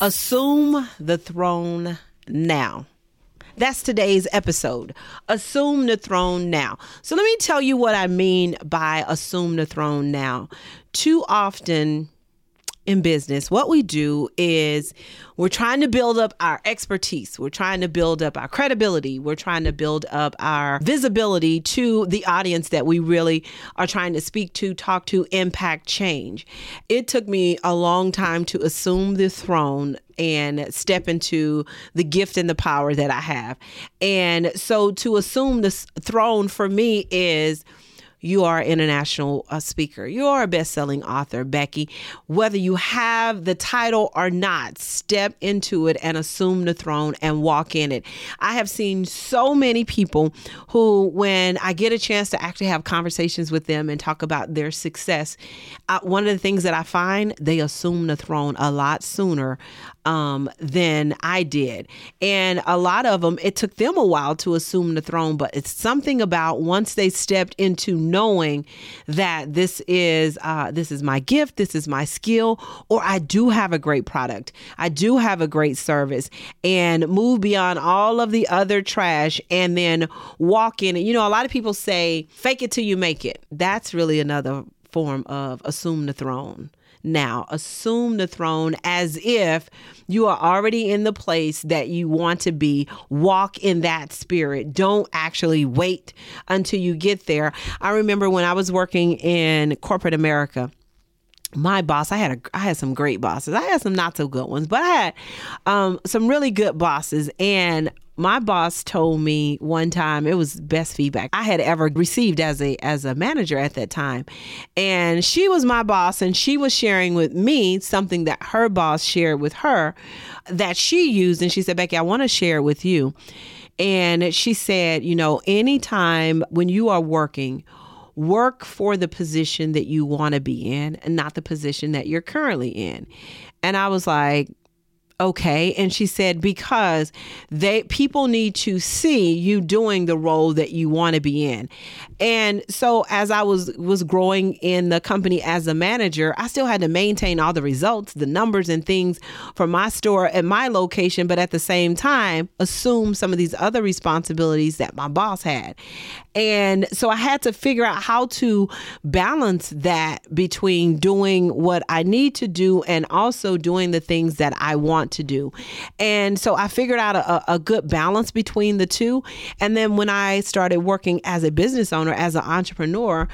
Assume the throne now. That's today's episode. Assume the throne now. So let me tell you what I mean by assume the throne now. Too often, in business, what we do is we're trying to build up our expertise. We're trying to build up our credibility. We're trying to build up our visibility to the audience that we really are trying to speak to, talk to, impact, change. It took me a long time to assume the throne and step into the gift and the power that I have. And so to assume this throne for me is you are an international uh, speaker. You are a best-selling author, Becky. Whether you have the title or not, step into it and assume the throne and walk in it. I have seen so many people who, when I get a chance to actually have conversations with them and talk about their success, uh, one of the things that I find they assume the throne a lot sooner um, than I did. And a lot of them, it took them a while to assume the throne, but it's something about once they stepped into knowing that this is uh, this is my gift, this is my skill, or I do have a great product, I do have a great service, and move beyond all of the other trash and then walk in. You know, a lot of people say, fake it till you make it. That's really another form of assume the throne now. Assume the throne as if you are already in the place that you want to be. Walk in that spirit. Don't actually wait until you get there. I remember when I was working in corporate America my boss i had a i had some great bosses i had some not so good ones but i had um, some really good bosses and my boss told me one time it was best feedback I had ever received as a as a manager at that time. And she was my boss and she was sharing with me something that her boss shared with her that she used and she said, "Becky, I want to share with you." And she said, you know, anytime when you are working, work for the position that you want to be in and not the position that you're currently in. And I was like, okay? And she said because they people need to see you doing the role that you want to be in. And so as i was was growing in the company as a manager i still had to maintain all the results the numbers and things for my store at my location but at the same time assume some of these other responsibilities that my boss had. And so I had to figure out how to balance that between doing what I need to do and also doing the things that I want to do. And so I figured out a, a good balance between the two. And then when I started working as a business owner, as an entrepreneur,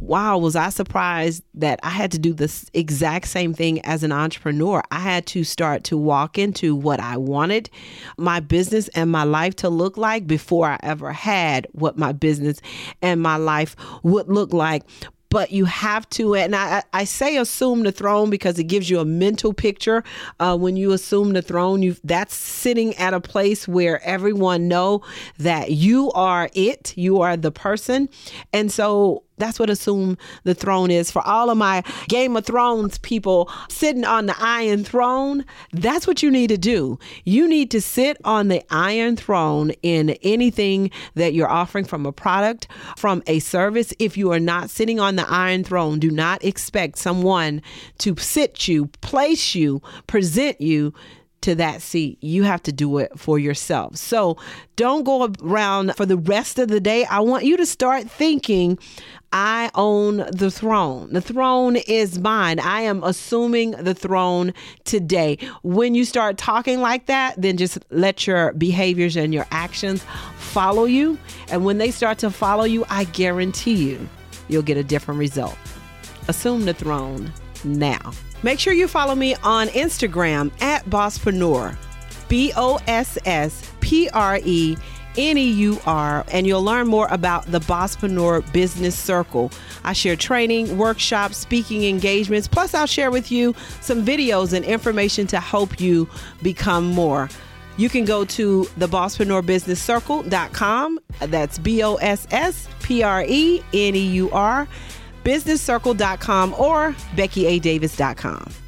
wow, was I surprised that I had to do this exact same thing as an entrepreneur. I had to start to walk into what I wanted my business and my life to look like before I ever had what my business and my life would look like but you have to and I, I say assume the throne because it gives you a mental picture uh, when you assume the throne you that's sitting at a place where everyone know that you are it you are the person. And so that's what assume the throne is for all of my Game of Thrones people sitting on the Iron Throne. That's what you need to do. You need to sit on the Iron Throne in anything that you're offering from a product, from a service. If you are not sitting on the Iron Throne, do not expect someone to sit you, place you, present you to that seat. You have to do it for yourself. So don't go around for the rest of the day. I want you to start thinking, I own the throne. The throne is mine. I am assuming the throne today. When you start talking like that, then just let your behaviors and your actions follow you. And when they start to follow you, I guarantee you, you'll get a different result. Assume the throne now. Make sure you follow me on Instagram at Bosspreneur, B O S S P R E N E U R, and you'll learn more about the Bosspreneur Business Circle. I share training, workshops, speaking engagements, plus, I'll share with you some videos and information to help you become more. You can go to the Bosspreneur That's B O S S P R E N E U R, businesscircle.com or BeckyADavis.com.